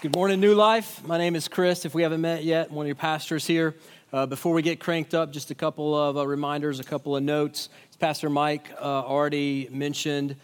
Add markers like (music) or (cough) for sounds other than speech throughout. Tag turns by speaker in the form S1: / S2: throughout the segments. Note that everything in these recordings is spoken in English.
S1: Good morning, New Life. My name is Chris. If we haven't met yet, I'm one of your pastors here. Uh, before we get cranked up, just a couple of uh, reminders, a couple of notes. As Pastor Mike uh, already mentioned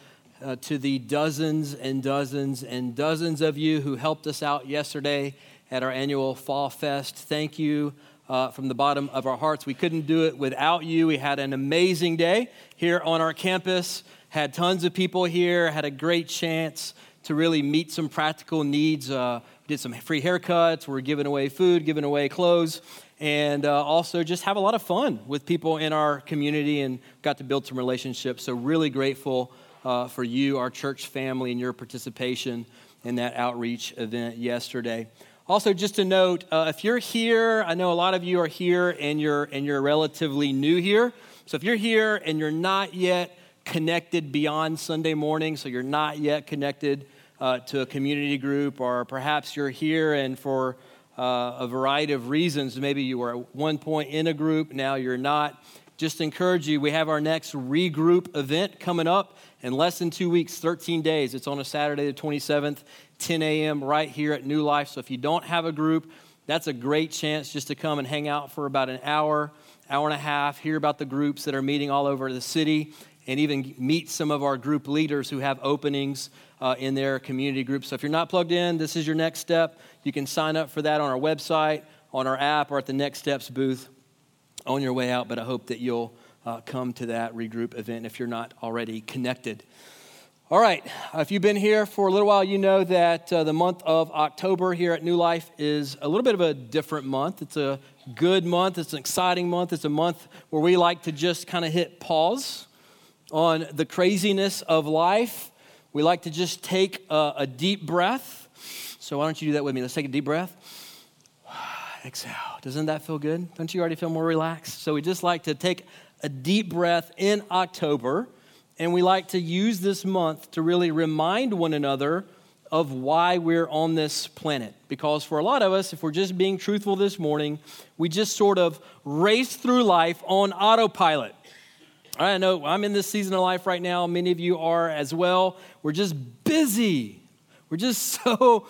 S1: uh, to the dozens and dozens and dozens of you who helped us out yesterday at our annual Fall Fest. Thank you uh, from the bottom of our hearts. We couldn't do it without you. We had an amazing day here on our campus, had tons of people here, had a great chance to really meet some practical needs. Uh, did some free haircuts, we're giving away food, giving away clothes, and uh, also just have a lot of fun with people in our community and got to build some relationships. So, really grateful uh, for you, our church family, and your participation in that outreach event yesterday. Also, just a note, uh, if you're here, I know a lot of you are here and you're and you're relatively new here. So if you're here and you're not yet connected beyond Sunday morning, so you're not yet connected uh, to a community group, or perhaps you're here and for uh, a variety of reasons, maybe you were at one point in a group, now you're not. Just encourage you, we have our next regroup event coming up in less than two weeks, 13 days. It's on a Saturday, the 27th, 10 a.m., right here at New Life. So if you don't have a group, that's a great chance just to come and hang out for about an hour, hour and a half, hear about the groups that are meeting all over the city, and even meet some of our group leaders who have openings uh, in their community groups. So if you're not plugged in, this is your next step. You can sign up for that on our website, on our app, or at the Next Steps booth on your way out. But I hope that you'll uh, come to that regroup event if you're not already connected. All right, if you've been here for a little while, you know that uh, the month of October here at New Life is a little bit of a different month. It's a good month, it's an exciting month, it's a month where we like to just kind of hit pause on the craziness of life we like to just take a, a deep breath. So why don't you do that with me? Let's take a deep breath. (sighs) Exhale. Doesn't that feel good? Don't you already feel more relaxed? So we just like to take a deep breath in October, and we like to use this month to really remind one another of why we're on this planet. Because for a lot of us, if we're just being truthful this morning, we just sort of race through life on autopilot. I know I'm in this season of life right now. Many of you are as well. We're just busy. We're just (laughs) so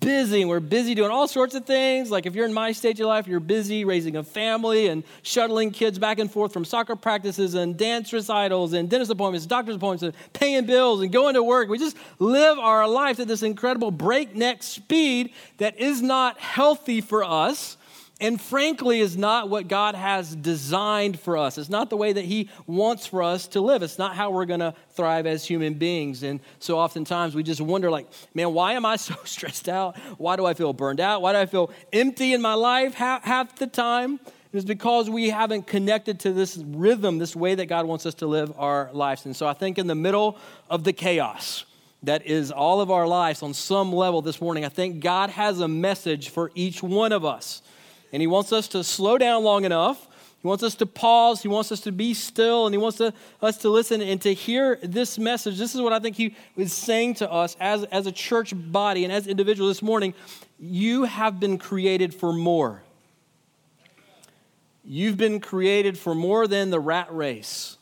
S1: busy. We're busy doing all sorts of things. Like if you're in my stage of life, you're busy raising a family and shuttling kids back and forth from soccer practices and dance recitals and dentist appointments, doctor's appointments, and paying bills and going to work. We just live our life at this incredible breakneck speed that is not healthy for us and frankly is not what God has designed for us. It's not the way that He wants for us to live. It's not how we're going to thrive as human beings. And so oftentimes we just wonder, like, man, why am I (laughs) so stressed out? Why do I feel burned out? Why do I feel empty in my life half, the time? It's because we haven't connected to this rhythm, this way that God wants us to live our lives. And so I think in the middle of the chaos, that is all of our lives on some level this morning. I think God has a message for each one of us. And He wants us to slow down long enough. He wants us to pause. He wants us to be still. And He wants to, us to listen and to hear this message. This is what I think He was saying to us as, as a church body and as individuals this morning. You have been created for more. You've been created for more than the rat race.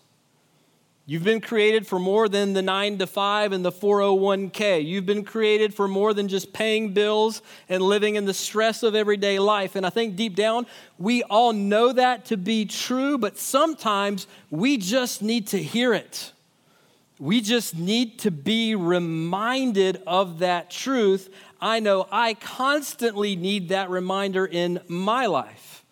S1: You've been created for more than the 9 to 5 and the 401k. You've been created for more than just paying bills and living in the stress of everyday life. And I think deep down, we all know that to be true, but sometimes we just need to hear it. We just need to be reminded of that truth. I know I constantly need that reminder in my life.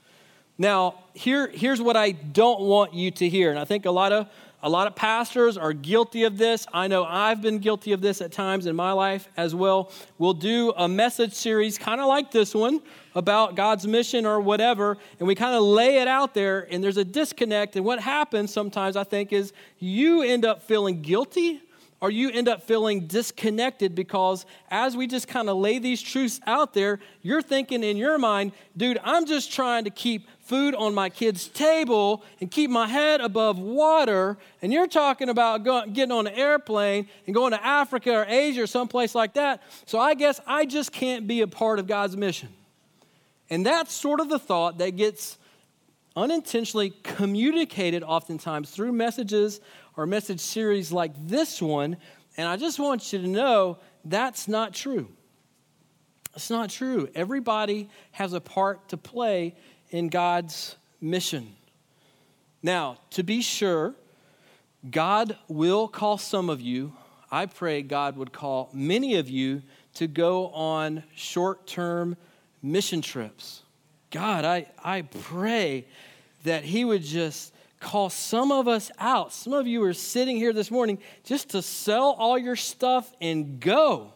S1: Now, here, here's what I don't want you to hear. And I think a lot of a lot of pastors are guilty of this. I know I've been guilty of this at times in my life as well. We'll do a message series kind of like this one about God's mission or whatever, and we kind of lay it out there, and there's a disconnect. And what happens sometimes, I think, is you end up feeling guilty or you end up feeling disconnected because as we just kind of lay these truths out there, you're thinking in your mind, dude, I'm just trying to keep food on my kid's table and keep my head above water. And you're talking about going, getting on an airplane and going to Africa or Asia or someplace like that. So I guess I just can't be a part of God's mission. And that's sort of the thought that gets unintentionally communicated oftentimes through messages or message series like this one. And I just want you to know that's not true. It's not true. Everybody has a part to play in God's mission. Now, to be sure, God will call some of you. I pray God would call many of you to go on short term mission trips. God, I, I pray that He would just call some of us out. Some of you are sitting here this morning just to sell all your stuff and go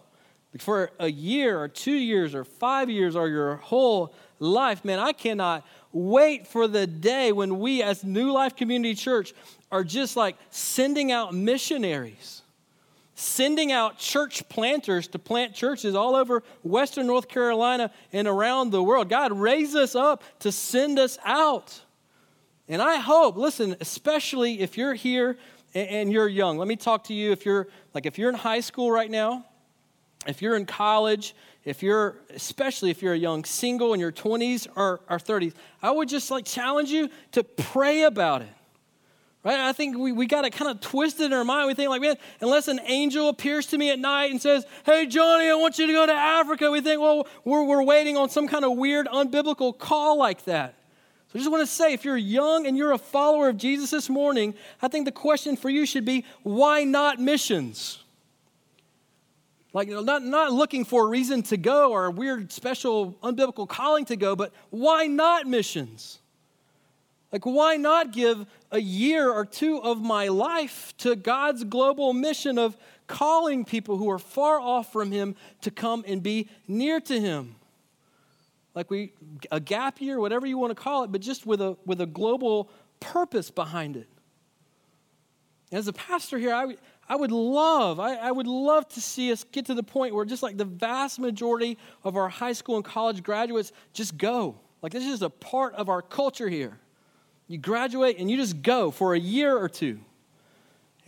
S1: for a year or two years or five years or your whole life. Man, I cannot wait for the day when we, as New Life Community Church, are just like sending out missionaries, sending out church planters to plant churches all over Western North Carolina and around the world. God raise us up to send us out. And I hope, listen, especially if you're here and you're young, let me talk to you if you're like if you're in high school right now, if you're in college, if you're especially if you're a young single in your 20s or, or 30s, I would just like challenge you to pray about it. Right? I think we, we got it kind of twisted in our mind. We think, like, man, unless an angel appears to me at night and says, Hey, Johnny, I want you to go to Africa, we think, well, we're, we're waiting on some kind of weird, unbiblical call like that. So I just want to say, if you're young and you're a follower of Jesus this morning, I think the question for you should be, why not missions? Like, you know, not, not looking for a reason to go or a weird, special, unbiblical calling to go, but why not missions? Like, why not give a year or two of my life to God's global mission of calling people who are far off from Him to come and be near to Him? Like, we, a gap year, whatever you want to call it, but just with a, with a global purpose behind it. As a pastor here, I, I would love, I, I, would love to see us get to the point where just like the vast majority of our high school and college graduates just go. Like this is a part of our culture here. You graduate and you just go for a year or two.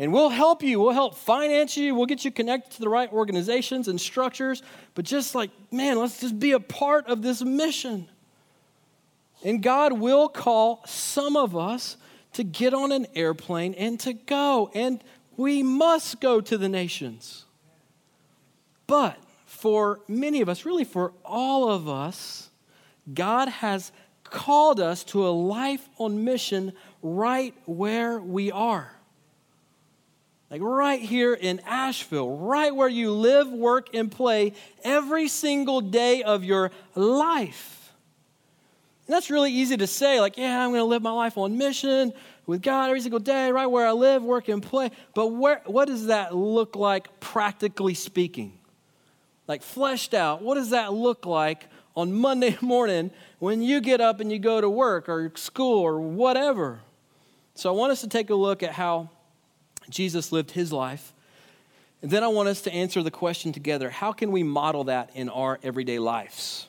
S1: And we'll help you, we'll help finance you, we'll get you connected to the right organizations and structures. But just like, man, let's just be a part of this mission. And God will call some of us to get on an airplane and to go. And we must go to the nations. But for many of us, really for all of us, God has called us to a life on mission right where we are. Like right here in Asheville, right where you live, work, and play every single day of your life. And that's really easy to say, like, yeah, I'm going to live my life on mission with God every single day, right where I live, work, and play. But where, what does that look like practically speaking? Like fleshed out, what does that look like on Monday (laughs) morning when you get up and you go to work or school or whatever? So I want us to take a look at how Jesus lived his life. And then I want us to answer the question together how can we model that in our everyday lives?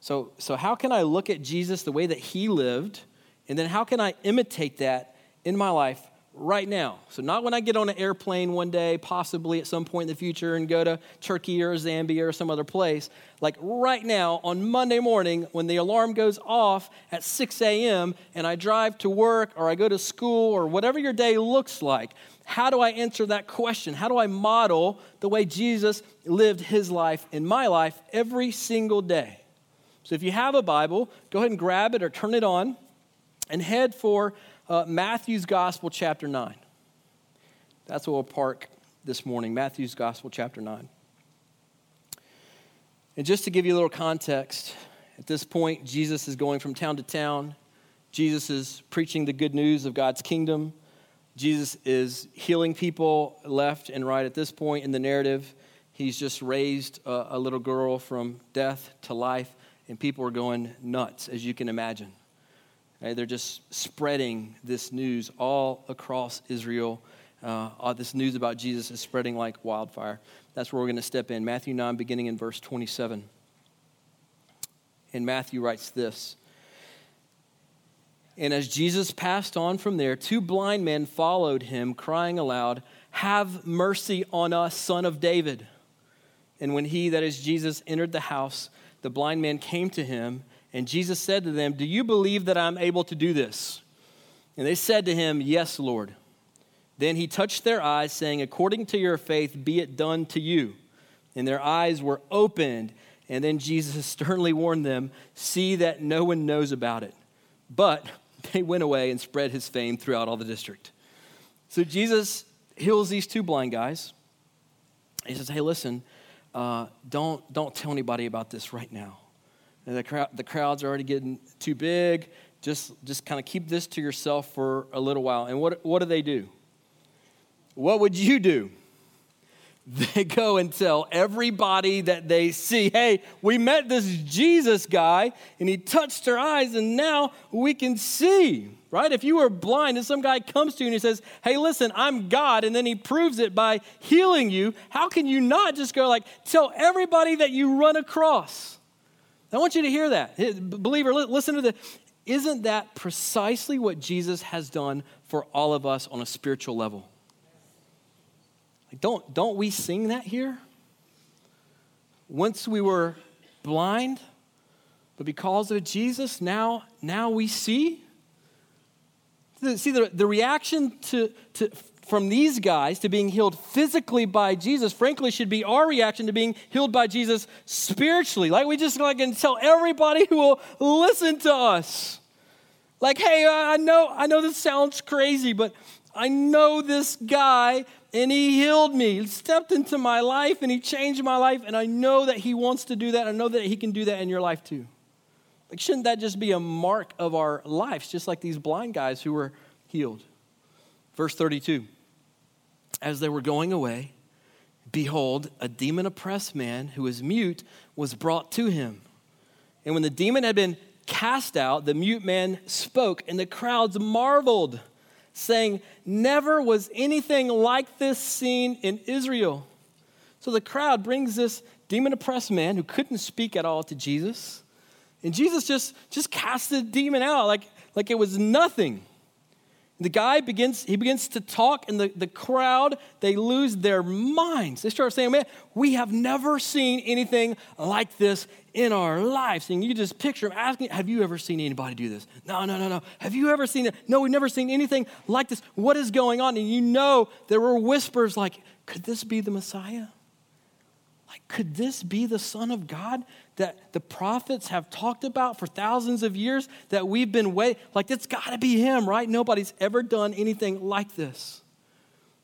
S1: So, so how can I look at Jesus the way that he lived? And then how can I imitate that in my life right now? So, not when I get on an airplane one day, possibly at some point in the future, and go to Turkey or Zambia or some other place. Like right now on Monday morning, when the alarm goes off at 6 a.m., and I drive to work or I go to school or whatever your day looks like. How do I answer that question? How do I model the way Jesus lived his life in my life every single day? So, if you have a Bible, go ahead and grab it or turn it on and head for uh, Matthew's Gospel, chapter 9. That's what we'll park this morning, Matthew's Gospel, chapter 9. And just to give you a little context, at this point, Jesus is going from town to town. Jesus is preaching the good news of God's kingdom. Jesus is healing people left and right. At this point in the narrative, he's just raised a, a little girl from death to life, and people are going nuts, as you can imagine. They're just spreading this news all across Israel. Uh, all this news about Jesus is spreading like wildfire. That's where we're going to step in. Matthew 9, beginning in verse 27. And Matthew writes this And as Jesus passed on from there, two blind men followed him, crying aloud, Have mercy on us, son of David. And when he, that is Jesus, entered the house, the blind man came to him and Jesus said to them, Do you believe that I'm able to do this? And they said to him, Yes, Lord. Then he touched their eyes, saying, According to your faith, be it done to you. And their eyes were opened, And then Jesus (laughs) sternly warned them see that no one knows about it. But (laughs) they went away and spread his fame throughout all the district. So Jesus heals these two blind guys. He says, Hey, listen, uh, don't, don't tell anybody about this right now. The, crowd, the crowd's already getting too big. Just, just kind of keep this to yourself for a little while. And what, what do they do? What would you do? (laughs) They go and tell everybody that they see, hey, we met this Jesus guy and he touched our eyes and now we can see right? If you were blind and some guy comes to you and he says, Hey, listen, I'm God, and then he proves it by healing you, how can you not just go like, tell everybody that you run across? I want you to hear that. Believer, listen to the. Isn't that precisely what Jesus has done for all of us on a spiritual level? Like, don't, don't we sing that here? Once we were blind, but because of Jesus, now, now we see. See, the, the reaction to, to, from these guys to being healed physically by Jesus, frankly, should be our reaction to being healed by Jesus spiritually. Like we just like and tell everybody who will listen to us. Like, hey, I know, I know this sounds crazy, but I know this guy and he healed me. He stepped into my life and he changed my life, and I know that he wants to do that. I know that he can do that in your life too. Like, shouldn't that just be a mark of our lives, just like these blind guys who were healed? Verse 32 As they were going away, behold, a demon oppressed man who was mute was brought to him. And when the demon had been cast out, the mute man spoke, and the crowds marveled, saying, Never was anything like this seen in Israel. So the crowd brings this demon oppressed man who couldn't speak at all to Jesus. And Jesus just, just cast the demon out like, like it was nothing. The guy begins, he begins to talk, and the, the crowd, they lose their minds. They start saying, Man, we have never seen anything like this in our lives. And you just picture him asking, Have you ever seen anybody do this? No, no, no, no. Have you ever seen it? No, we've never seen anything like this. What is going on? And you know there were whispers like, Could this be the Messiah? Like, could this be the Son of God that the prophets have talked about for thousands of years that we've been waiting? Like, it's got to be him, right? Nobody's ever done anything like this.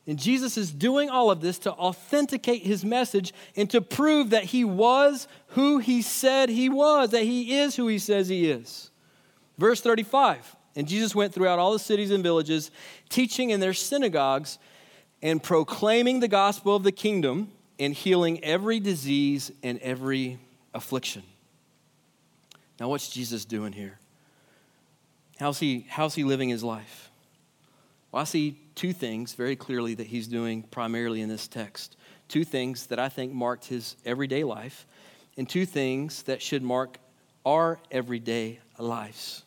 S1: And Jesus is doing all of this to authenticate his message and to prove that he was who he said he was, that he is who he says he is. Verse 35 And Jesus went throughout all the cities and villages, teaching in their synagogues and proclaiming the gospel of the kingdom and healing every disease and every affliction. Now, what's Jesus doing here? How's he, how's he living his life? Well, I see two things very clearly that he's doing primarily in this text. Two things that I think marked his everyday life, and two things that should mark our everyday lives.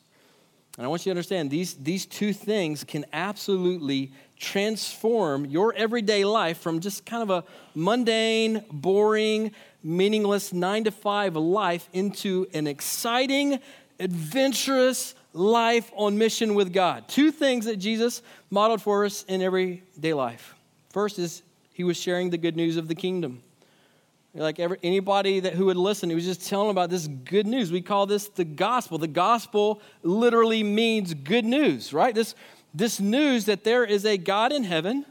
S1: And I want you to understand these, these two things can absolutely transform your everyday life from just kind of a mundane, boring, meaningless nine to five life into an exciting, adventurous life on mission with God. Two things that Jesus modeled for us in everyday life. First is he was sharing the good news of the kingdom. Like every, anybody that who would listen, he was just telling about this good news. We call this the gospel. The gospel literally means good news, right? This, this news that there is a God in heaven,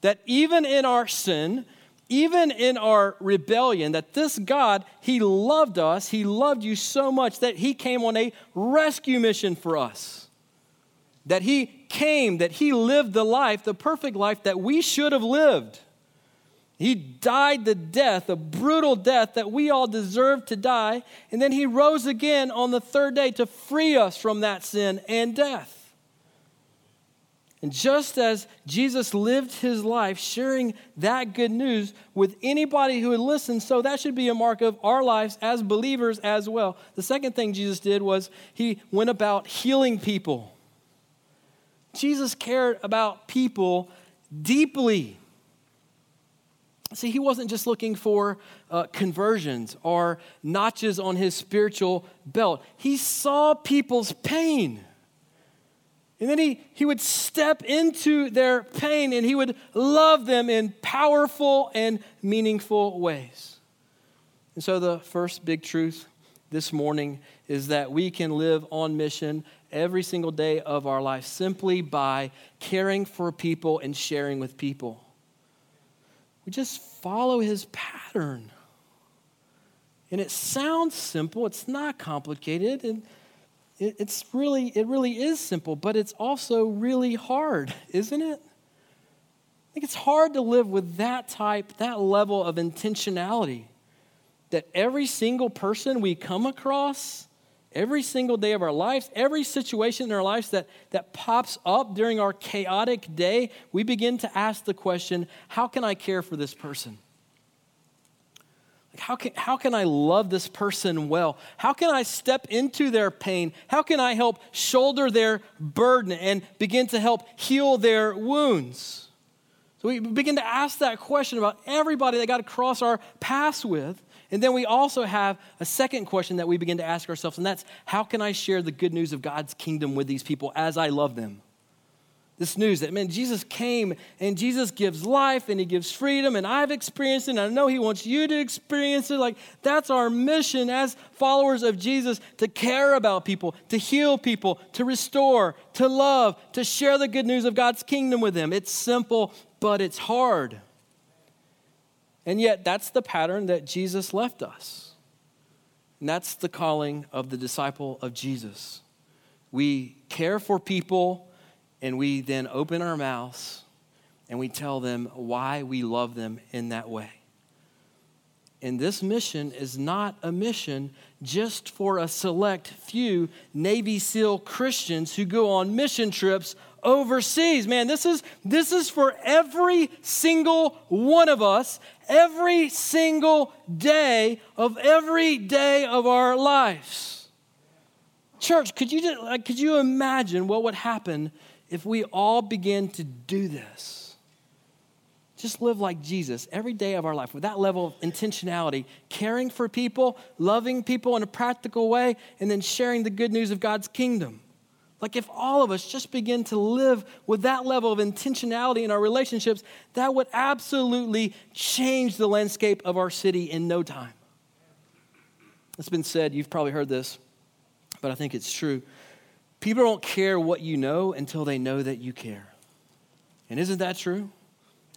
S1: that even in our sin, even in our rebellion, that this God, He loved us, He loved you so much that He came on a rescue mission for us. That He came, that He lived the life, the perfect life that we should have lived he died the death, a brutal death that we all deserved to die, and then he rose again on the third day to free us from that sin and death. And just as Jesus lived his life sharing that good news with anybody who would listen, so that should be a mark of our lives as believers as well. The second thing Jesus did was he went about healing people. Jesus cared about people deeply. See, he wasn't just looking for uh, conversions or notches on his spiritual belt. He saw people's pain. And then he, he would step into their pain and he would love them in powerful and meaningful ways. And so, the first big truth this morning is that we can live on mission every single day of our life simply by caring for people and sharing with people. We just follow his pattern. And it sounds simple, it's not complicated, and it's really, it really is simple, but it's also really hard, isn't it? I think it's hard to live with that type, that level of intentionality. That every single person we come across, every single day of our lives, every situation in our lives that, that pops up during our chaotic day, we begin to ask the question how can I care for this person? How can, how can I love this person well? How can I step into their pain? How can I help shoulder their burden and begin to help heal their wounds? So we begin to ask that question about everybody that got to cross our paths with. And then we also have a second question that we begin to ask ourselves, and that's how can I share the good news of God's kingdom with these people as I love them? this news that, man, Jesus came and Jesus gives life and he gives freedom, and I've experienced it, and I know he wants you to experience it. Like, that's our mission as followers of Jesus to care about people, to heal people, to restore, to love, to share the good news of God's kingdom with them. It's simple, but it's hard. And yet, that's the pattern that Jesus left us. And that's the calling of the disciple of Jesus. We care for people and we then open our mouths and we tell them why we love them in that way. And this mission is not a mission just for a select few Navy SEAL Christians who go on mission trips overseas. Man, this is, this is for every single one of us, every single day of every day of our lives. Church, could you, could you imagine what would happen if we all begin to do this, just live like Jesus every day of our life with that level of intentionality, caring for people, loving people in a practical way, and then sharing the good news of God's kingdom. Like, if all of us just begin to live with that level of intentionality in our relationships, that would absolutely change the landscape of our city in no time. It's been said, you've probably heard this, but I think it's true. People don't care what you know until they know that you care. And isn't that true?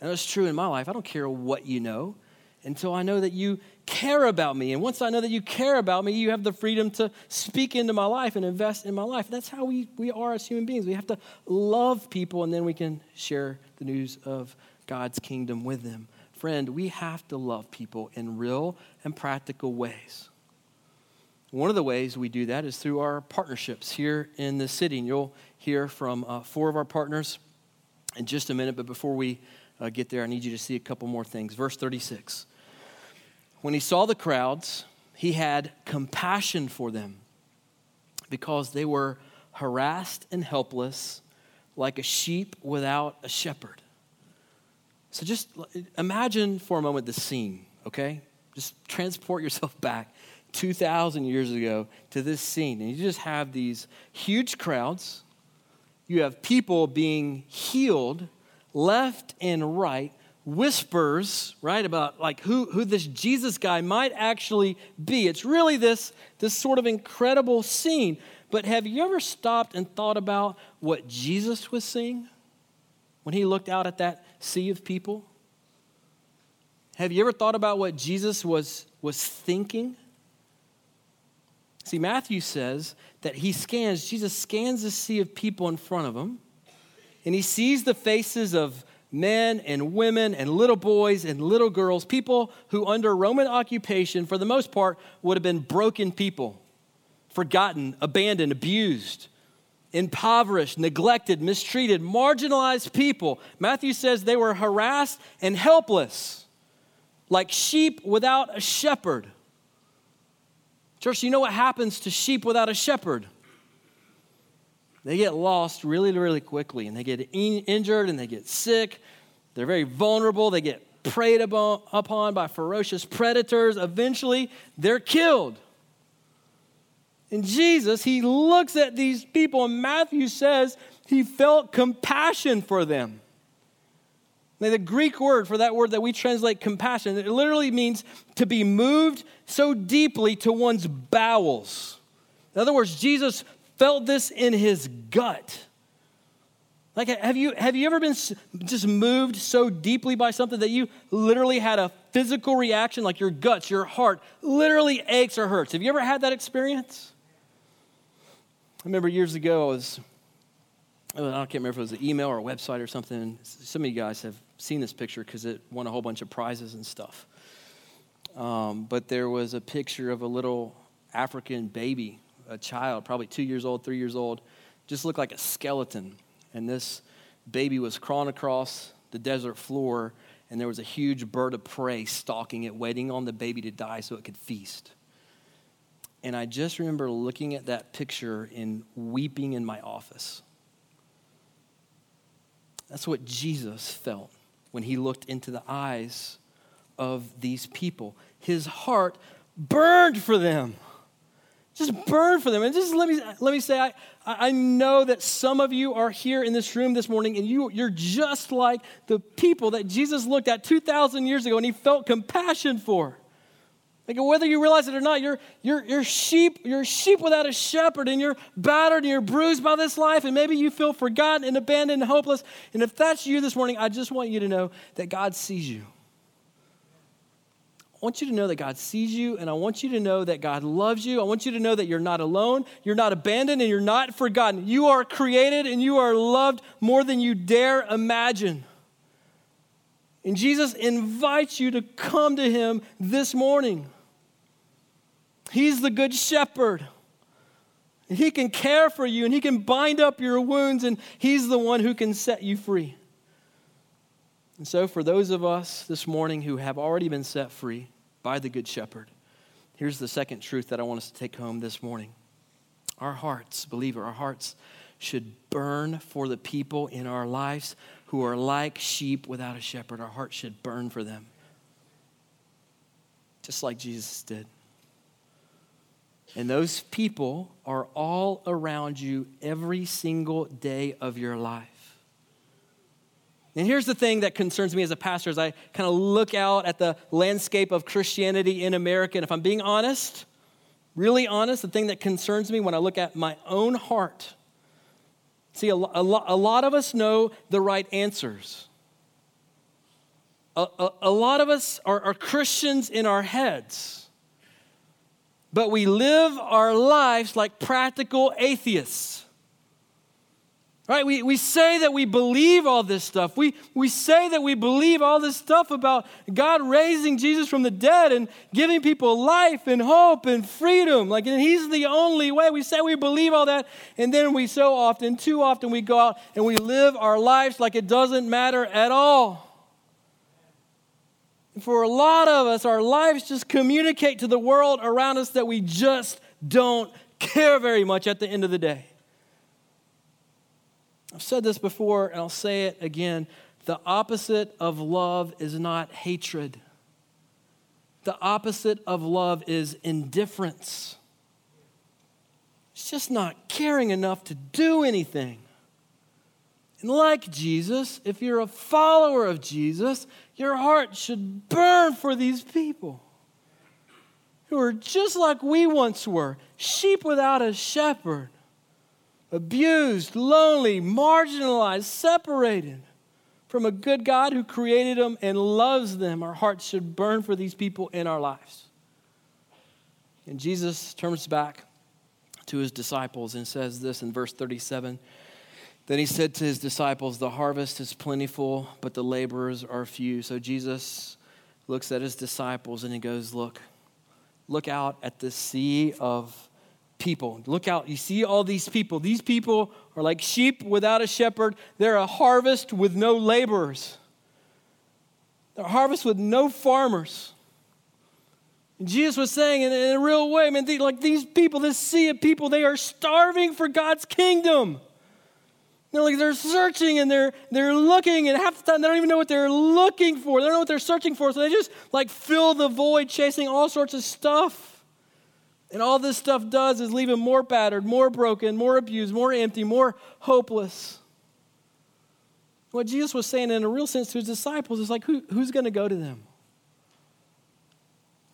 S1: And that's true in my life. I don't care what you know until I know that you care about me. And once I know that you care about me, you have the freedom to speak into my life and invest in my life. That's how we, we are as human beings. We have to love people, and then we can share the news of God's kingdom with them. Friend, we have to love people in real and practical ways. One of the ways we do that is through our partnerships here in the city. And you'll hear from uh, four of our partners in just a minute. But before we uh, get there, I need you to see a couple more things. Verse 36 When he saw the crowds, he had compassion for them because they were harassed and helpless like a sheep without a shepherd. So just imagine for a moment the scene, okay? Just transport yourself (laughs) back 2,000 years ago to this scene. And you just have these huge crowds. You have people being healed left and right, whispers, right, about like who, who this Jesus guy might actually be. It's really this, this sort of incredible scene. But have you ever stopped and thought about what Jesus was seeing when he looked out at that sea of people? Have you ever thought about what Jesus was, was thinking? See, Matthew says that he scans, Jesus scans the sea of people in front of him, and he sees the faces of men and women and little boys and little girls, people who, under Roman occupation, for the most part, would have been broken people, forgotten, abandoned, abused, impoverished, neglected, mistreated, marginalized people. Matthew says they were harassed and helpless, like sheep without a shepherd. Church, you know what happens to sheep without a shepherd? They get lost really, really quickly and they get in- injured and they get sick. They're very vulnerable. They get preyed upon by ferocious predators. Eventually, they're killed. And Jesus, he looks at these people, and Matthew says he felt compassion for them. Now, the Greek word for that word that we translate compassion, it literally means to be moved so deeply to one's bowels. In other words, Jesus felt this in his gut. Like, have you, have you ever been just moved so deeply by something that you literally had a physical reaction, like your guts, your heart literally aches or hurts? Have you ever had that experience? I remember years ago, I was, I can't remember if it was an email or a website or something. Some of you guys have seen this picture because it won a whole bunch of prizes and stuff. Um, but there was a picture of a little African baby, a child, probably two years old, three years old, just looked like a skeleton and this baby was crawling across the desert floor, and there was a huge bird of prey stalking it, waiting on the baby to die so it could feast. And I just remember looking at that picture and weeping in my office. That's what Jesus felt when he looked into the eyes of these people. His heart burned for them. Just burn for them. And just let me, let me say, I, I know that some of you are here in this room this morning and you, you're just like the people that Jesus looked at 2,000 years ago and he felt compassion for. Like whether you realize it or not, you're, you're, you're sheep, you're sheep without a shepherd, and you're battered and you're bruised by this life, and maybe you feel forgotten and abandoned and hopeless. And if that's you this morning, I just want you to know that God sees you. I want you to know that God sees you, and I want you to know that God loves you. I want you to know that you're not alone, you're not abandoned, and you're not forgotten. You are created and you are loved more than you dare imagine. And Jesus invites you to come to him this morning. He's the good shepherd. He can care for you and he can bind up your wounds, and he's the one who can set you free. And so, for those of us this morning who have already been set free by the Good Shepherd, here's the second truth that I want us to take home this morning. Our hearts, believer, our hearts should burn for the people in our lives who are like sheep without a shepherd. Our hearts should burn for them, just like Jesus did. And those people are all around you every single day of your life. And here's the thing that concerns me as a pastor as I kind of look out at the landscape of Christianity in America. And if I'm being honest, really honest, the thing that concerns me when I look at my own heart, see, a, a, a lot of us know the right answers. A, a, a lot of us are, are Christians in our heads, but we live our lives like practical atheists. Right? We, we say that we believe all this stuff. We, we say that we believe all this stuff about God raising Jesus from the dead and giving people life and hope and freedom. Like, and He's the only way. We say we believe all that, and then we so often, too often, we go out and we live our lives like it doesn't matter at all. For a lot of us, our lives just communicate to the world around us that we just don't care very much at the end of the day. I've said this before and I'll say it again. The opposite of love is not hatred. The opposite of love is indifference. It's just not caring enough to do anything. And like Jesus, if you're a follower of Jesus, your heart should burn for these people who are just like we once were sheep without a shepherd abused, lonely, marginalized, separated from a good God who created them and loves them. Our hearts should burn for these people in our lives. And Jesus turns back to his disciples and says this in verse 37 Then he said to his disciples, The harvest is plentiful, but the laborers are few. So Jesus looks at his disciples and he goes, Look, look out at the sea of people. Look out, you see all these people. These people are like sheep without a shepherd. They're a harvest with no laborers, they're a harvest with no farmers. And Jesus was saying in, in a real way, man, they, like these people, this sea of people, they are starving for God's kingdom. They're like they're searching and they're they're looking, and half the time they don't even know what they're looking for. They don't know what they're searching for, so they just like fill the void, chasing all sorts of stuff. And all this stuff does is leave him more battered, more broken, more abused, more empty, more hopeless. What Jesus was saying in a real sense to his disciples is like, who, who's going to go to them?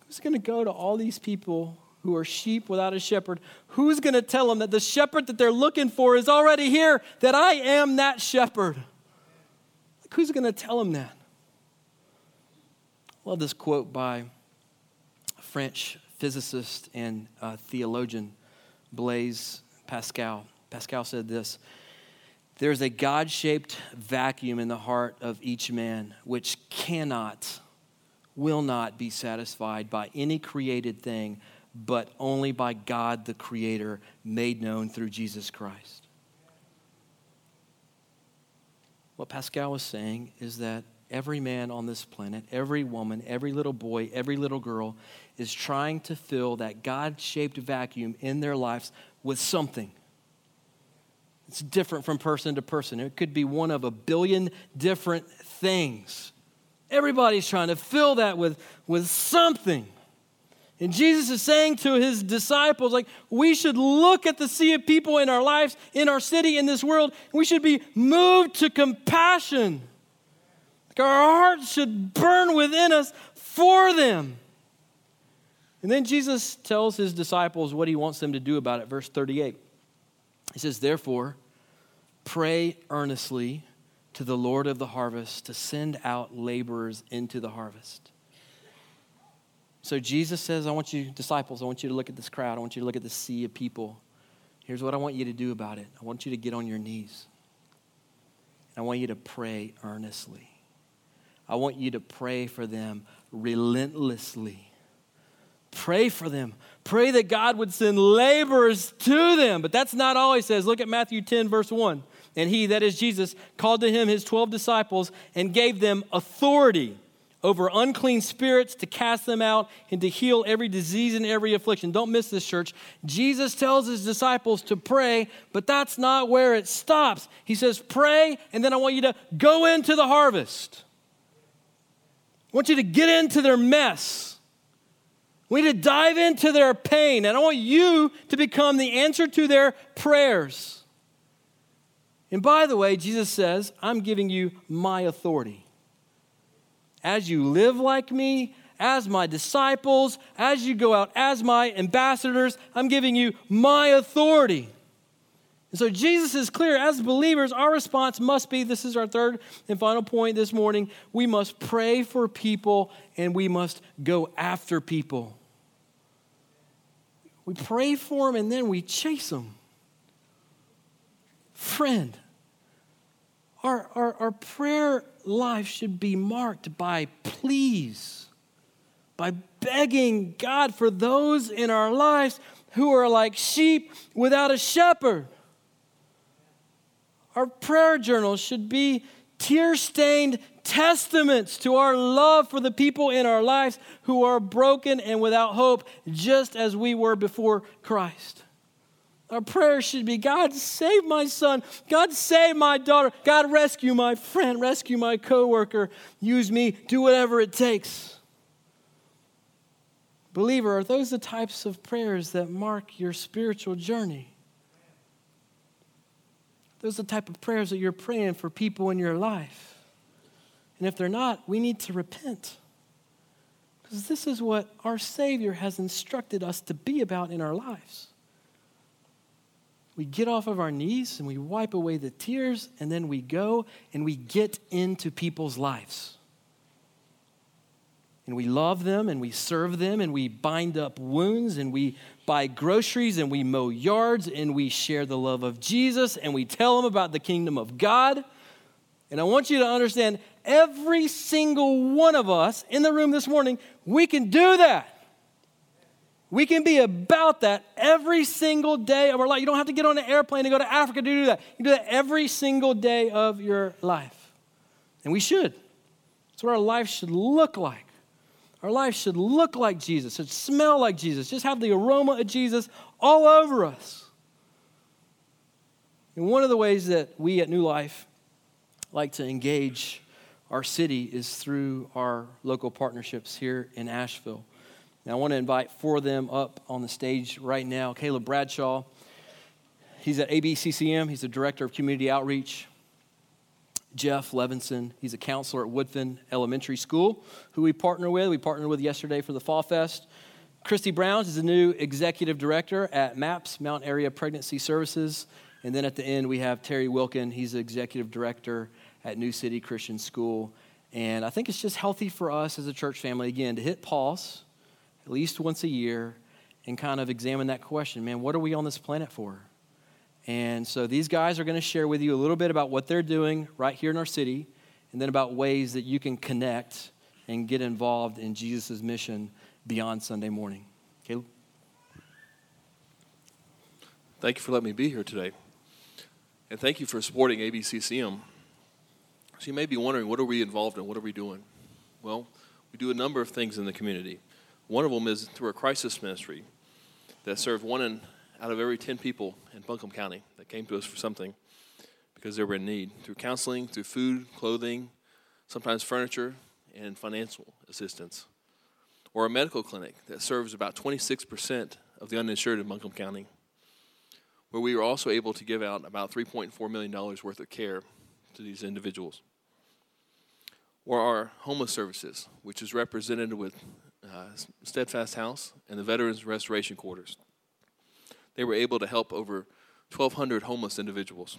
S1: Who's going to go to all these people who are sheep without a shepherd? Who's going to tell them that the shepherd that they're looking for is already here, that I am that shepherd? Like, who's going to tell them that? I love this quote by French physicist and uh, theologian, Blaise Pascal. Pascal said this There's a God shaped vacuum in the heart of each man which cannot, will not be satisfied by any created thing, but only by God the Creator made known through Jesus Christ. What Pascal was saying is that every man on this planet, every woman, every little boy, every little girl is trying to fill that God shaped vacuum in their lives with something. It's different from person to person. It could be one of a billion different things. Everybody's trying to fill that with, with something. And Jesus is saying to his disciples, like, we should look at the sea of people in our lives, in our city, in this world. We should be moved to compassion. Like our hearts should burn within us for them. And then Jesus tells his disciples what he wants them to do about it. Verse 38. He says, Therefore, pray earnestly to the Lord of the harvest to send out laborers into the harvest. So Jesus says, I want you, disciples, I want you to look at this crowd. I want you to look at the sea of people. Here's what I want you to do about it I want you to get on your knees. I want you to pray earnestly. I want you to pray for them relentlessly. Pray for them. Pray that God would send laborers to them. But that's not all he says. Look at Matthew 10, verse 1. And he, that is Jesus, called to him his 12 disciples and gave them authority over unclean spirits to cast them out and to heal every disease and every affliction. Don't miss this, church. Jesus tells his disciples to pray, but that's not where it stops. He says, Pray, and then I want you to go into the harvest. I want you to get into their mess. We need to dive into their pain, and I want you to become the answer to their prayers. And by the way, Jesus says, I'm giving you my authority as you live like me, as my disciples, as you go out as my ambassadors, I'm giving you my authority. And so Jesus is clear. As believers, our response must be this is our third and final point this morning. We must pray for people and we must go after people. We pray for them and then we chase them. Friend, our, our, our prayer life should be marked by pleas, by begging God for those in our lives who are like sheep without a shepherd. Our prayer journals should be tear stained testaments to our love for the people in our lives who are broken and without hope, just as we were before Christ. Our prayer should be God, save my son. God, save my daughter. God, rescue my friend, rescue my coworker. Use me, do whatever it takes. Believer, are those the types of prayers that mark your spiritual journey? Those are the type of prayers that you're praying for people in your life. And if they're not, we need to repent. Because this is what our Savior has instructed us to be about in our lives we get off of our knees and we wipe away the tears, and then we go and we get into people's lives. And we love them and we serve them and we bind up wounds and we buy groceries and we mow yards and we share the love of Jesus and we tell them about the kingdom of God. And I want you to understand every single one of us in the room this morning, we can do that. We can be about that every single day of our life. You don't have to get on an airplane and go to Africa to do that. You do that every single day of your life. And we should. That's what our life should look like. Our life should look like Jesus, should smell like Jesus, just have the aroma of Jesus all over us. And one of the ways that we at New Life like to engage our city is through our local partnerships here in Asheville. Now, I want to invite four of them up on the stage right now. Caleb Bradshaw, he's at ABCCM, he's the director of community outreach. Jeff Levinson. He's a counselor at Woodfin Elementary School, who we partner with. We partnered with yesterday for the Fall Fest. Christy Browns is the new executive director at MAPS, Mount Area Pregnancy Services. And then at the end, we have Terry Wilkin. He's the executive director at New City Christian School. And I think it's just healthy for us as a church family, again, to hit pause at least once a year and kind of examine that question man, what are we on this planet for? And so these guys are going to share with you a little bit about what they're doing right here in our city, and then about ways that you can connect and get involved in Jesus' mission beyond Sunday morning. Caleb?
S2: Thank you for letting me be here today. And thank you for supporting ABCCM. So you may be wondering, what are we involved in? What are we doing? Well, we do a number of things in the community. One of them is through a crisis ministry that serves one in, out of every 10 people in Buncombe County that came to us for something because they were in need. Through counseling, through food, clothing, sometimes furniture, and financial assistance. Or a medical clinic that serves about 26% of the uninsured in Buncombe County where we were also able to give out about $3.4 million worth of care to these individuals. Or our homeless services, which is represented with uh, Steadfast House and the Veterans Restoration Quarters. They were able to help over 1,200 homeless individuals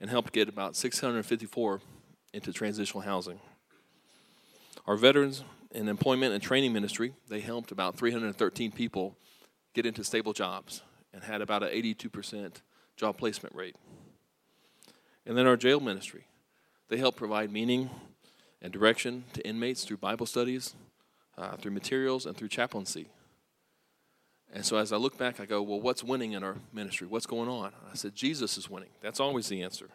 S2: and help get about 654 into transitional housing. Our Veterans and Employment and Training Ministry, they helped about 313 people get into stable jobs and had about an 82% job placement rate. And then our jail ministry. They help provide meaning and direction to inmates through Bible studies, uh, through materials, and through chaplaincy. And so as I look back, I go, well, what's winning in our ministry? What's going on? I said, Jesus is winning. That's always the answer.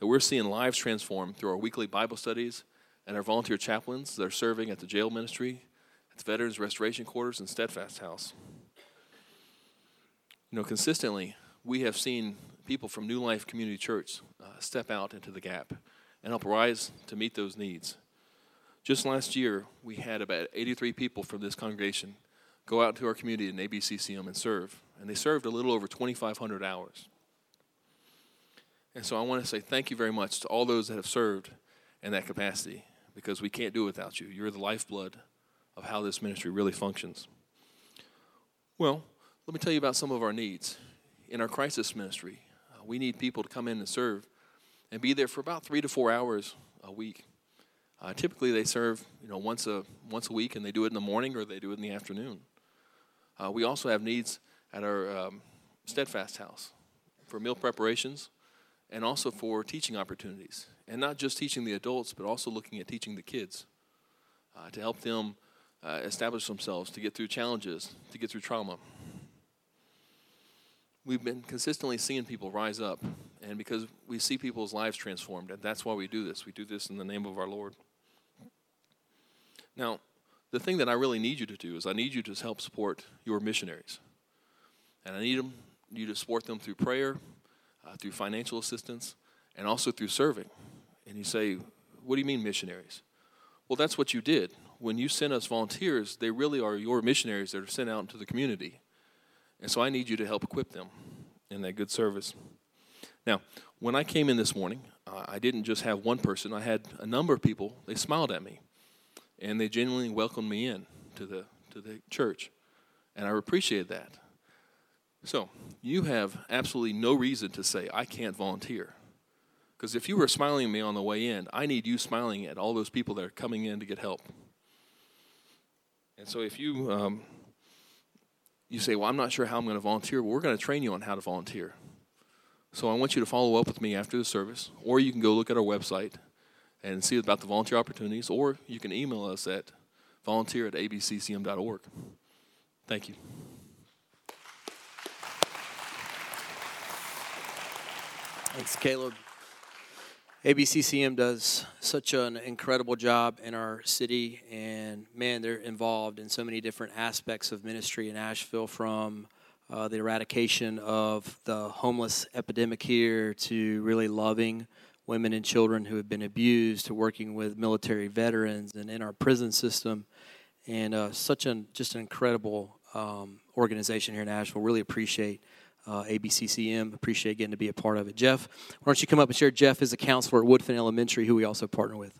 S2: That we're seeing lives transformed through our weekly Bible studies and our volunteer chaplains that are serving at the jail ministry, at the Veterans Restoration Quarters, and Steadfast House. You know, consistently, we have seen people from New Life Community Church uh, step out into the gap and help rise to meet those needs. Just last year, we had about 83 people from this congregation go out to our community in ABCCM and serve, and they served a little over 2,500 hours. And so I want to say thank you very much to all those that have served in that capacity because we can't do it without you. You're the lifeblood of how this ministry really functions. Well, let me tell you about some of our needs. In our crisis ministry, uh, we need people to come in and serve and be there for about three to four hours a week. Uh, typically, they serve you know once a once a week, and they do it in the morning or they do it in the afternoon. Uh, we also have needs at our um, Steadfast House for meal preparations and also for teaching opportunities, and not just teaching the adults, but also looking at teaching the kids uh, to help them uh, establish themselves, to get through challenges, to get through trauma we've been consistently seeing people rise up, and because we see people's lives transformed, and that's why we do this. We do this in the name of our Lord. Now, the thing that I really need you to do is I need you to help support your missionaries, and I need them, you to support them through prayer, uh, through financial assistance, and also through serving. And you say, "What do you mean missionaries?" Well, that's what you did when you sent us volunteers. They really are your missionaries that are sent out into the community and so I need you to help equip them in that good service. Now, when I came in this morning, uh, I didn't just have one person, I had a number of people. They smiled at me and they genuinely welcomed me in to the, to the church. And I appreciated that. So, you have absolutely no reason to say, I can't volunteer. Because if you were smiling at me on the way in, I need you smiling at all those people that are coming in to get help. And so, if you um, you say, Well, I'm not sure how I'm going to volunteer. Well, we're going to train you on how to volunteer. So I want you to follow up with me after the service, or you can go look at our website and see about the volunteer opportunities, or you can email us at volunteer at abccm.org. Thank you.
S1: Thanks, Caleb. ABCCM does such an incredible job in our city, and man, they're involved in so many different aspects of ministry in Asheville from uh, the eradication of the homeless epidemic here to really loving women and children who have been abused to working with military veterans and in our prison system. And uh, such an just an incredible um, organization here in Asheville. Really appreciate uh, ABCCM. Appreciate getting to be a part of it. Jeff, why don't you come up and share? Jeff is a counselor at Woodfin Elementary, who we also partner with.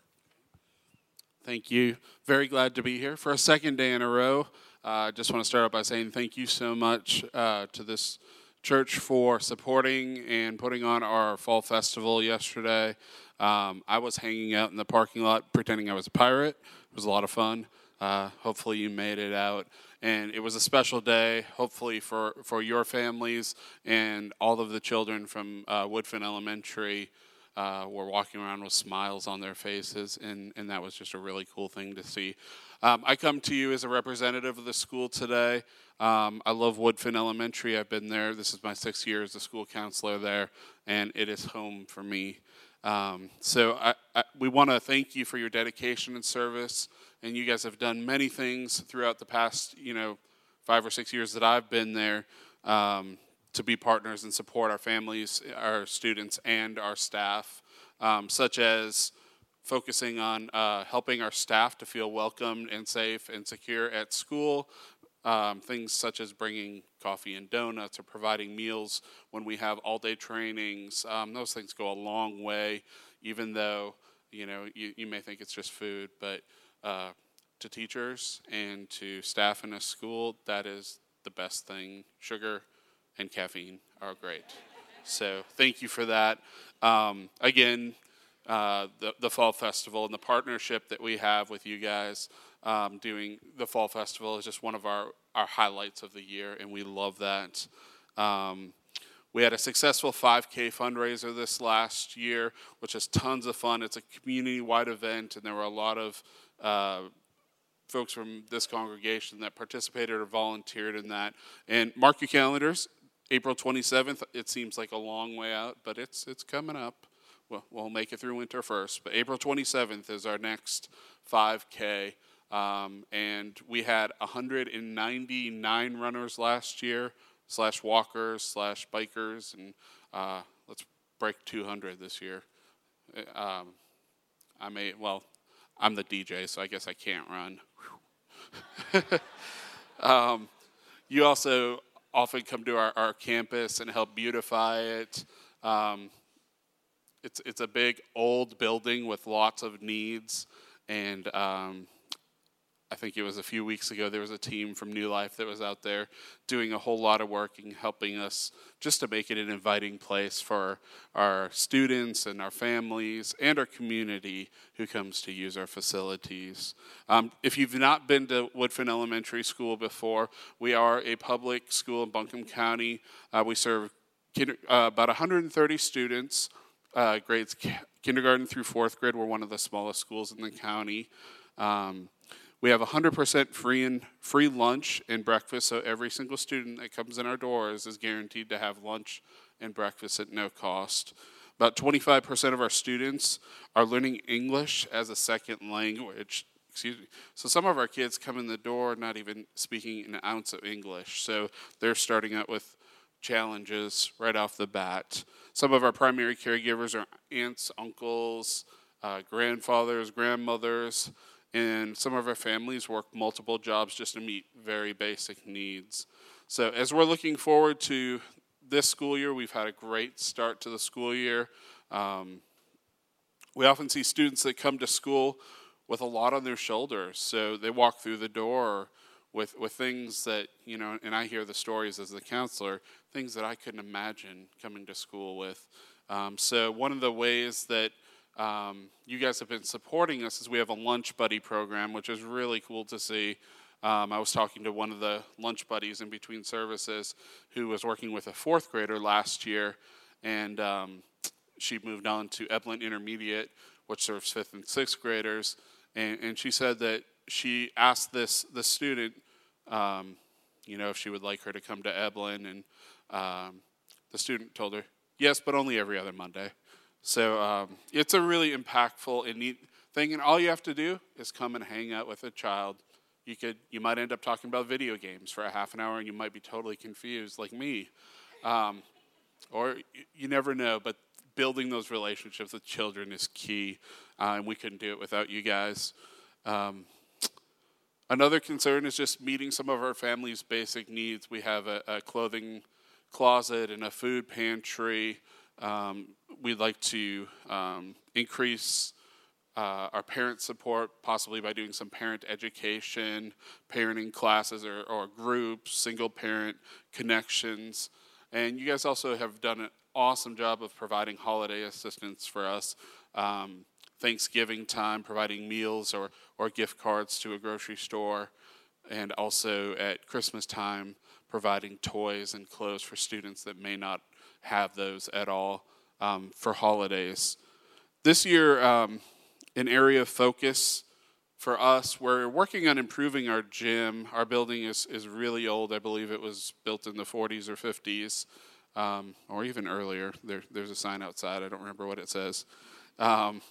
S3: Thank you. Very glad to be here for a second day in a row. I uh, just want to start out by saying thank you so much uh, to this church for supporting and putting on our fall festival yesterday. Um, I was hanging out in the parking lot pretending I was a pirate. It was a lot of fun. Uh, hopefully, you made it out. And it was a special day, hopefully, for, for your families and all of the children from uh, Woodfin Elementary. Uh, were walking around with smiles on their faces, and, and that was just a really cool thing to see. Um, I come to you as a representative of the school today. Um, I love Woodfin Elementary. I've been there. This is my sixth year as a school counselor there, and it is home for me. Um, so I, I, we want to thank you for your dedication and service, and you guys have done many things throughout the past, you know, five or six years that I've been there um, to be partners and support our families, our students, and our staff, um, such as focusing on uh, helping our staff to feel welcomed and safe and secure at school. Um, things such as bringing coffee and donuts or providing meals when we have all day trainings. Um, those things go a long way, even though you know you, you may think it's just food, but uh, to teachers and to staff in a school, that is the best thing. Sugar and caffeine are great. So thank you for that. Um, again, uh, the, the Fall Festival and the partnership that we have with you guys um, doing the Fall Festival is just one of our, our highlights of the year, and we love that. Um, we had a successful 5K fundraiser this last year, which is tons of fun. It's a community wide event, and there were a lot of uh, folks from this congregation that participated or volunteered in that. And mark your calendars. April 27th, it seems like a long way out, but it's, it's coming up. Well, we'll make it through winter first. But April 27th is our next 5K. Um, and we had 199 runners last year, slash walkers, slash bikers, and uh, let's break 200 this year. Um, I may, well, I'm the DJ, so I guess I can't run. (laughs) um, you also often come to our, our campus and help beautify it. Um, it's, it's a big old building with lots of needs, and um, I think it was a few weeks ago, there was a team from New Life that was out there doing a whole lot of work and helping us just to make it an inviting place for our students and our families and our community who comes to use our facilities. Um, if you've not been to Woodfin Elementary School before, we are a public school in Buncombe County. Uh, we serve kinder, uh, about 130 students, uh, grades kindergarten through fourth grade. We're one of the smallest schools in the county. Um, we have 100% free and free lunch and breakfast, so every single student that comes in our doors is guaranteed to have lunch and breakfast at no cost. About 25% of our students are learning English as a second language. Excuse me. So some of our kids come in the door not even speaking an ounce of English. So they're starting out with challenges right off the bat. Some of our primary caregivers are aunts, uncles, uh, grandfathers, grandmothers and some of our families work multiple jobs just to meet very basic needs. So, as we're looking forward to this school year, we've had a great start to the school year. Um, we often see students that come to school with a lot on their shoulders. So, they walk through the door with, with things that, you know, and I hear the stories as the counselor, things that I couldn't imagine coming to school with. Um, so, one of the ways that um, you guys have been supporting us as we have a lunch buddy program, which is really cool to see. Um, I was talking to one of the lunch buddies in between services who was working with a fourth grader last year, and um, she moved on to Eblen Intermediate, which serves fifth and sixth graders. And, and she said that she asked this the student, um, you know, if she would like her to come to Eblen, and um, the student told her yes, but only every other Monday. So um, it's a really impactful and neat thing, and all you have to do is come and hang out with a child. You could, you might end up talking about video games for a half an hour, and you might be totally confused, like me, um, or you never know. But building those relationships with children is key, uh, and we couldn't do it without you guys. Um, another concern is just meeting some of our family's basic needs. We have a, a clothing closet and a food pantry. Um, we'd like to um, increase uh, our parent support, possibly by doing some parent education, parenting classes or, or groups, single parent connections. And you guys also have done an awesome job of providing holiday assistance for us. Um, Thanksgiving time, providing meals or, or gift cards to a grocery store, and also at Christmas time, providing toys and clothes for students that may not have those at all um, for holidays. This year, um, an area of focus for us. We're working on improving our gym. Our building is, is really old. I believe it was built in the 40s or 50s, um, or even earlier. There, there's a sign outside. I don't remember what it says. Um,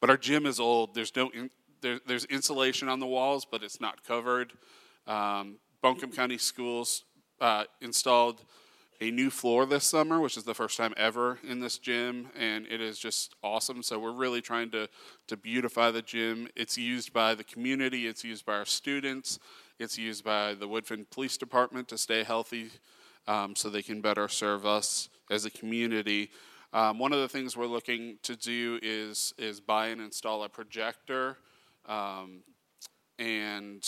S3: but our gym is old. There's no in, there, there's insulation on the walls, but it's not covered. Um, Buncombe County Schools uh, installed a new floor this summer, which is the first time ever in this gym, and it is just awesome. So we're really trying to to beautify the gym. It's used by the community, it's used by our students, it's used by the Woodfin Police Department to stay healthy, um, so they can better serve us as a community. Um, one of the things we're looking to do is is buy and install a projector, um, and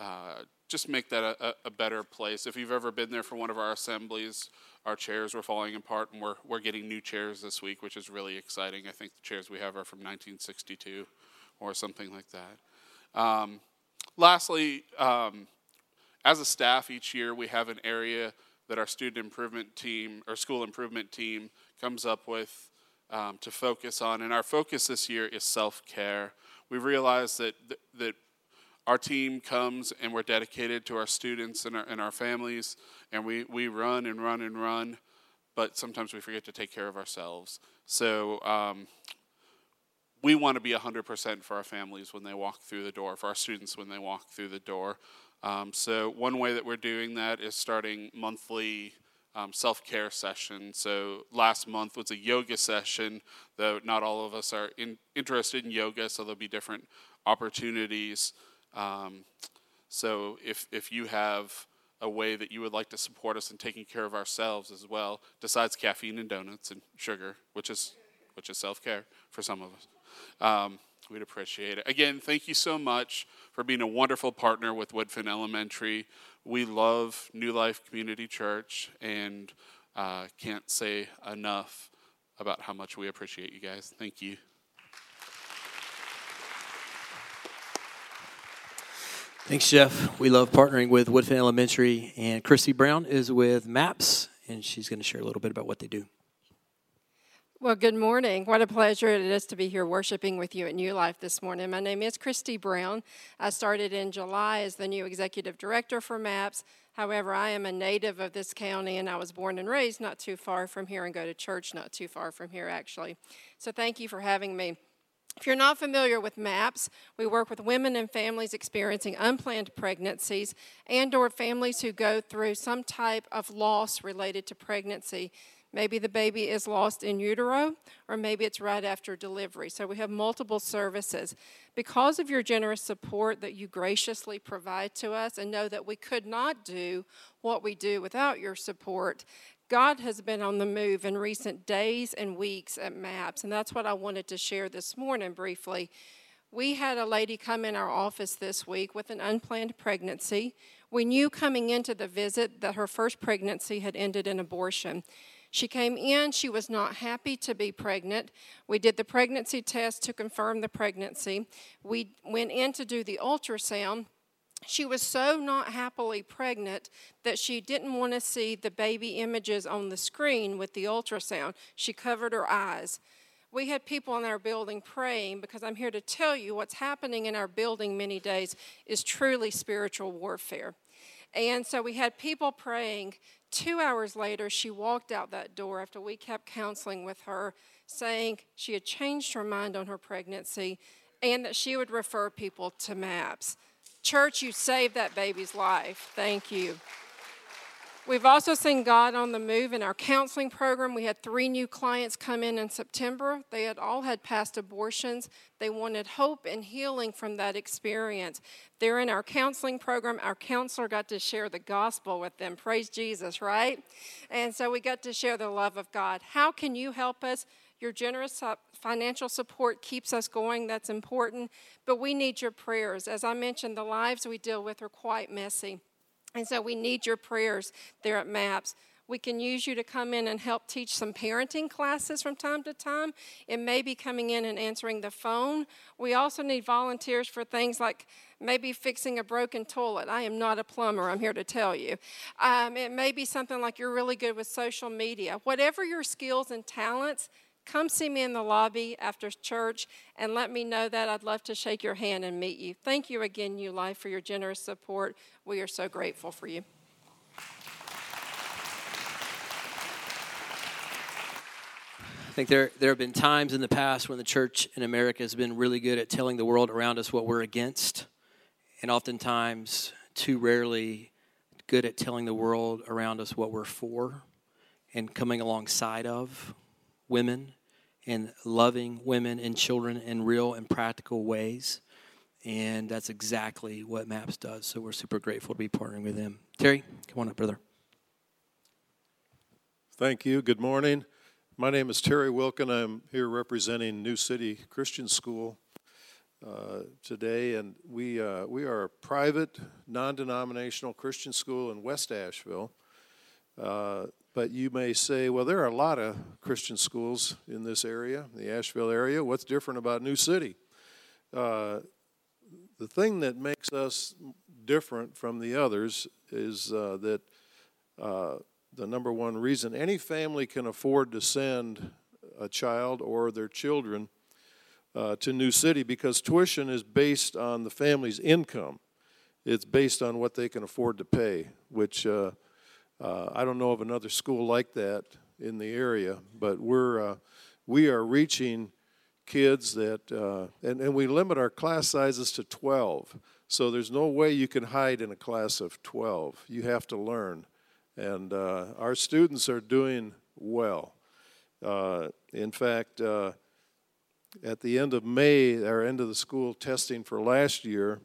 S3: uh, just make that a, a, better place. If you've ever been there for one of our assemblies, our chairs were falling apart, and we're, we're getting new chairs this week, which is really exciting. I think the chairs we have are from 1962 or something like that. Um, lastly, um, as a staff each year, we have an area that our student improvement team or school improvement team comes up with um, to focus on. And our focus this year is self care. We realize that, that our team comes and we're dedicated to our students and our, and our families, and we, we run and run and run, but sometimes we forget to take care of ourselves. So um, we want to be 100% for our families when they walk through the door, for our students when they walk through the door. Um, so, one way that we're doing that is starting monthly um, self care sessions. So, last month was a yoga session, though not all of us are in, interested in yoga, so there'll be different opportunities. Um, so if, if you have a way that you would like to support us in taking care of ourselves as well, besides caffeine and donuts and sugar, which is, which is self care for some of us, um, we'd appreciate it. Again, thank you so much for being a wonderful partner with Woodfin Elementary. We love New Life Community Church and uh, can't say enough about how much we appreciate you guys. Thank you.
S1: Thanks, Jeff. We love partnering with Woodfin Elementary, and Christy Brown is with MAPS, and she's going to share a little bit about what they do.
S4: Well, good morning. What a pleasure it is to be here worshiping with you at New Life this morning. My name is Christy Brown. I started in July as the new executive director for MAPS. However, I am a native of this county and I was born and raised not too far from here and go to church not too far from here, actually. So thank you for having me. If you're not familiar with MAPS, we work with women and families experiencing unplanned pregnancies and or families who go through some type of loss related to pregnancy. Maybe the baby is lost in utero, or maybe it's right after delivery. So we have multiple services. Because of your generous support that you graciously provide to us, and know that we could not do what we do without your support, God has been on the move in recent days and weeks at MAPS, and that's what I wanted to share this morning briefly. We had a lady come in our office this week with an unplanned pregnancy. We knew coming into the visit that her first pregnancy had ended in abortion. She came in, she was not happy to be pregnant. We did the pregnancy test to confirm the pregnancy. We went in to do the ultrasound she was so not happily pregnant that she didn't want to see the baby images on the screen with the ultrasound. She covered her eyes. We had people in our building praying because I'm here to tell you what's happening in our building many days is truly spiritual warfare. And so we had people praying. Two hours later, she walked out that door after we kept counseling with her, saying she had changed her mind on her pregnancy and that she would refer people to MAPS. Church, you saved that baby's life. Thank you. We've also seen God on the move in our counseling program. We had three new clients come in in September. They had all had past abortions. They wanted hope and healing from that experience. They're in our counseling program. Our counselor got to share the gospel with them. Praise Jesus, right? And so we got to share the love of God. How can you help us? Your generous financial support keeps us going. That's important. But we need your prayers. As I mentioned, the lives we deal with are quite messy. And so we need your prayers there at MAPS. We can use you to come in and help teach some parenting classes from time to time. It may be coming in and answering the phone. We also need volunteers for things like maybe fixing a broken toilet. I am not a plumber, I'm here to tell you. Um, it may be something like you're really good with social media. Whatever your skills and talents, come see me in the lobby after church and let me know that. I'd love to shake your hand and meet you. Thank you again, New Life, for your generous support. We are so grateful for you.
S1: I think there, there have been times in the past when the church in America has been really good at telling the world around us what we're against, and oftentimes too rarely good at telling the world around us what we're for and coming alongside of women and loving women and children in real and practical ways. And that's exactly what MAPS does. So we're super grateful to be partnering with them. Terry, come on up, brother.
S5: Thank you. Good morning. My name is Terry Wilkin. I'm here representing New City Christian School uh, today, and we uh, we are a private, non-denominational Christian school in West Asheville. Uh, but you may say, well, there are a lot of Christian schools in this area, the Asheville area. What's different about New City? Uh, the thing that makes us different from the others is uh, that uh, the number one reason any family can afford to send a child or their children uh, to New City because tuition is based on the family's income. It's based on what they can afford to pay, which uh, I don't know of another school like that in the area, but we're uh, we are reaching kids that uh, and, and we limit our class sizes to 12 so there's no way you can hide in a class of 12 you have to learn. And uh, our students are doing well. Uh, in fact, uh, at the end of May, our end of the school testing for last year,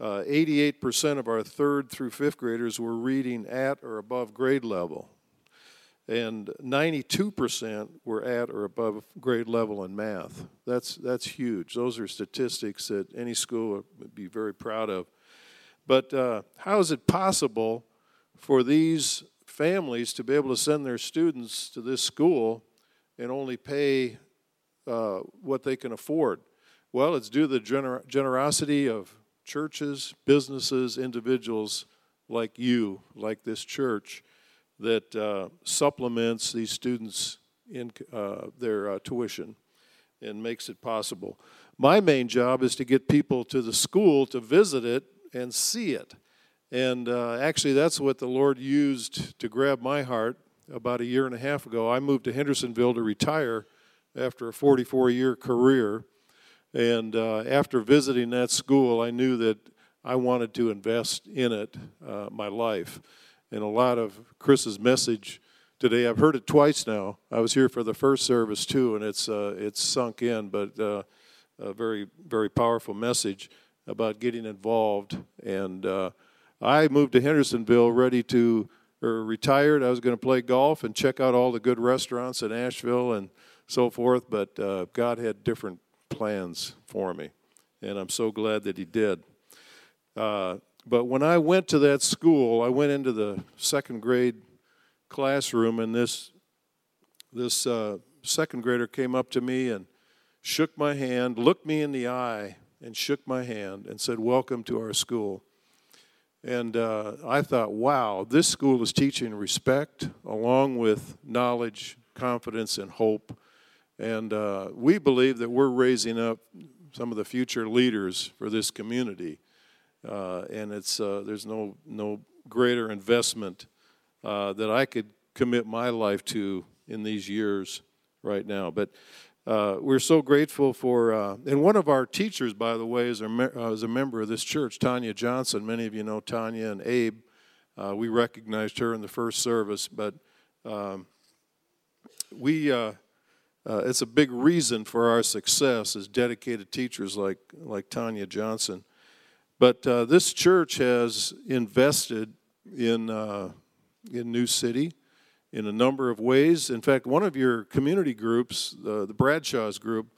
S5: 88% uh, of our third through fifth graders were reading at or above grade level. And 92% were at or above grade level in math. That's, that's huge. Those are statistics that any school would be very proud of. But uh, how is it possible for these families to be able to send their students to this school and only pay uh, what they can afford? Well, it's due to the gener- generosity of churches, businesses, individuals like you, like this church, that uh, supplements these students in uh, their uh, tuition and makes it possible. My main job is to get people to the school to visit it and see it. And uh, actually, that's what the Lord used to grab my heart about a year and a half ago. I moved to Hendersonville to retire after a 44 year career. And uh, after visiting that school, I knew that I wanted to invest in it, uh, my life. And a lot of Chris's message today, I've heard it twice now. I was here for the first service too, and it's, uh, it's sunk in, but uh, a very, very powerful message about getting involved and uh, I moved to Hendersonville ready to, or retired. I was going to play golf and check out all the good restaurants in Asheville and so forth, but uh, God had different plans for me, and I'm so glad that He did. Uh, but when I went to that school, I went into the second grade classroom, and this this uh, second grader came up to me and shook my hand, looked me in the eye, and shook my hand and said, "Welcome to our school." And uh, I thought, wow, this school is teaching respect along with knowledge, confidence, and hope. And uh, we believe that we're raising up some of the future leaders for this community. Uh, and it's, uh, there's no, no greater investment uh, that I could commit my life to in these years right now. But uh, we're so grateful for, uh, and one of our teachers, by the way, is a, uh, is a member of this church, Tanya Johnson. Many of you know Tanya and Abe. We recognized her in the first service, but um, we uh, it's a big reason for our success as dedicated teachers like like Tanya Johnson. But uh, this church has invested in uh, in New City in a number of ways. In fact, one of your community groups, the, the Bradshaw's group,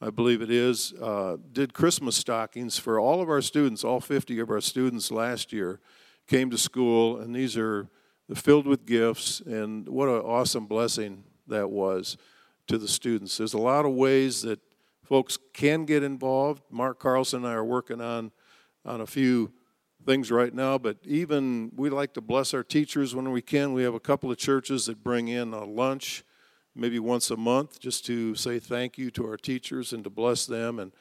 S5: I believe it is, uh, did Christmas stockings for all of our students. All 50 of our students last year came to school, and these are filled with gifts. And what an awesome blessing that was to the students. There's a lot of ways that folks can get involved. Mark Carlson and I are working on on a few things right now, but even we like to bless our teachers when we can. We have a couple of churches that bring in a lunch maybe once a month just to say thank you to our teachers and to bless them. And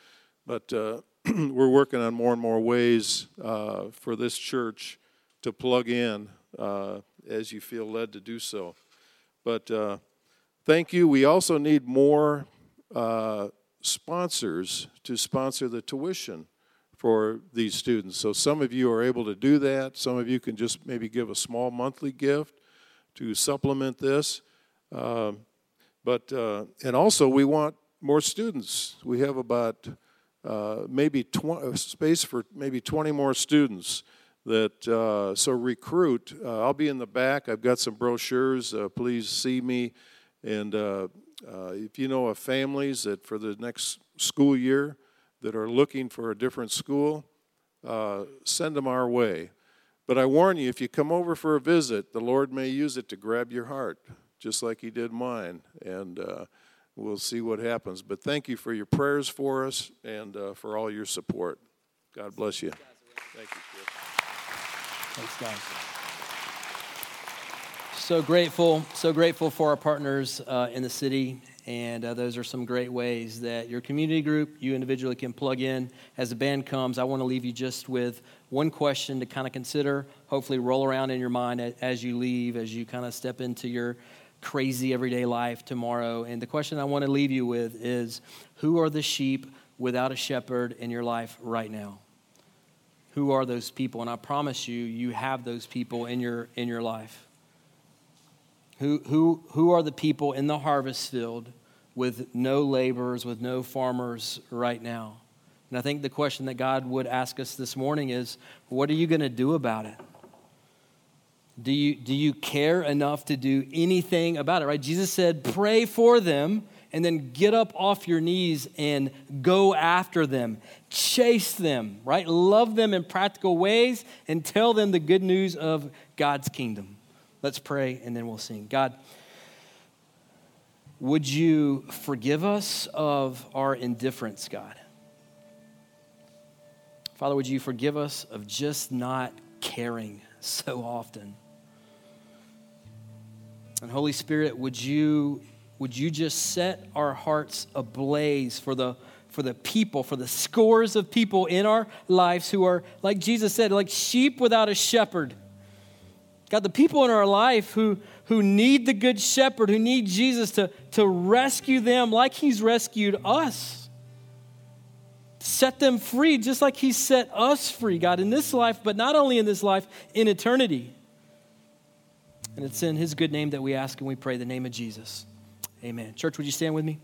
S5: but uh, (clears throat) we're working on more and more ways uh, for this church to plug in uh, as you feel led to do so. But uh, thank you. We also need more uh, sponsors to sponsor the tuition for these students. So some of you are able to do that. Some of you can just maybe give a small monthly gift to supplement this. Um, but uh, and also we want more students. We have about uh, maybe tw- space for maybe 20 more students. That uh, so recruit. Uh, I'll be in the back. I've got some brochures. Uh, please see me. And uh, if you know of families that for the next school year that are looking for a different school, uh, send them our way. But I warn you, if you come over for a visit, the Lord may use it to grab your heart, just like He did mine. And uh, we'll see what happens. But thank you for your prayers for us and uh, for all your support. God bless you. Thank you, Chris.
S1: Thanks, guys. So grateful, so grateful for our partners uh, in the city and uh, those are some great ways that your community group, you individually can plug in. As the band comes, I want to leave you just with one question to kind of consider, hopefully, roll around in your mind as you leave, as you kind of step into your crazy everyday life tomorrow. And the question I want to leave you with is Who are the sheep without a shepherd in your life right now? Who are those people? And I promise you, you have those people in your, in your life. Who, who, who are the people in the harvest field with no laborers, with no farmers right now? And I think the question that God would ask us this morning is what are you going to do about it? Do you, do you care enough to do anything about it, right? Jesus said, pray for them and then get up off your knees and go after them. Chase them, right? Love them in practical ways and tell them the good news of God's kingdom. Let's pray and then we'll sing. God, would you forgive us of our indifference, God? Father, would you forgive us of just not caring so often? And Holy Spirit, would you, would you just set our hearts ablaze for the, for the people, for the scores of people in our lives who are, like Jesus said, like sheep without a shepherd? God, the people in our life who, who need the Good Shepherd, who need Jesus to, to rescue them like He's rescued us. Set them free just like He set us free, God, in this life, but not only in this life, in eternity. And it's in His good name that we ask and we pray, the name of Jesus. Amen. Church, would you stand with me?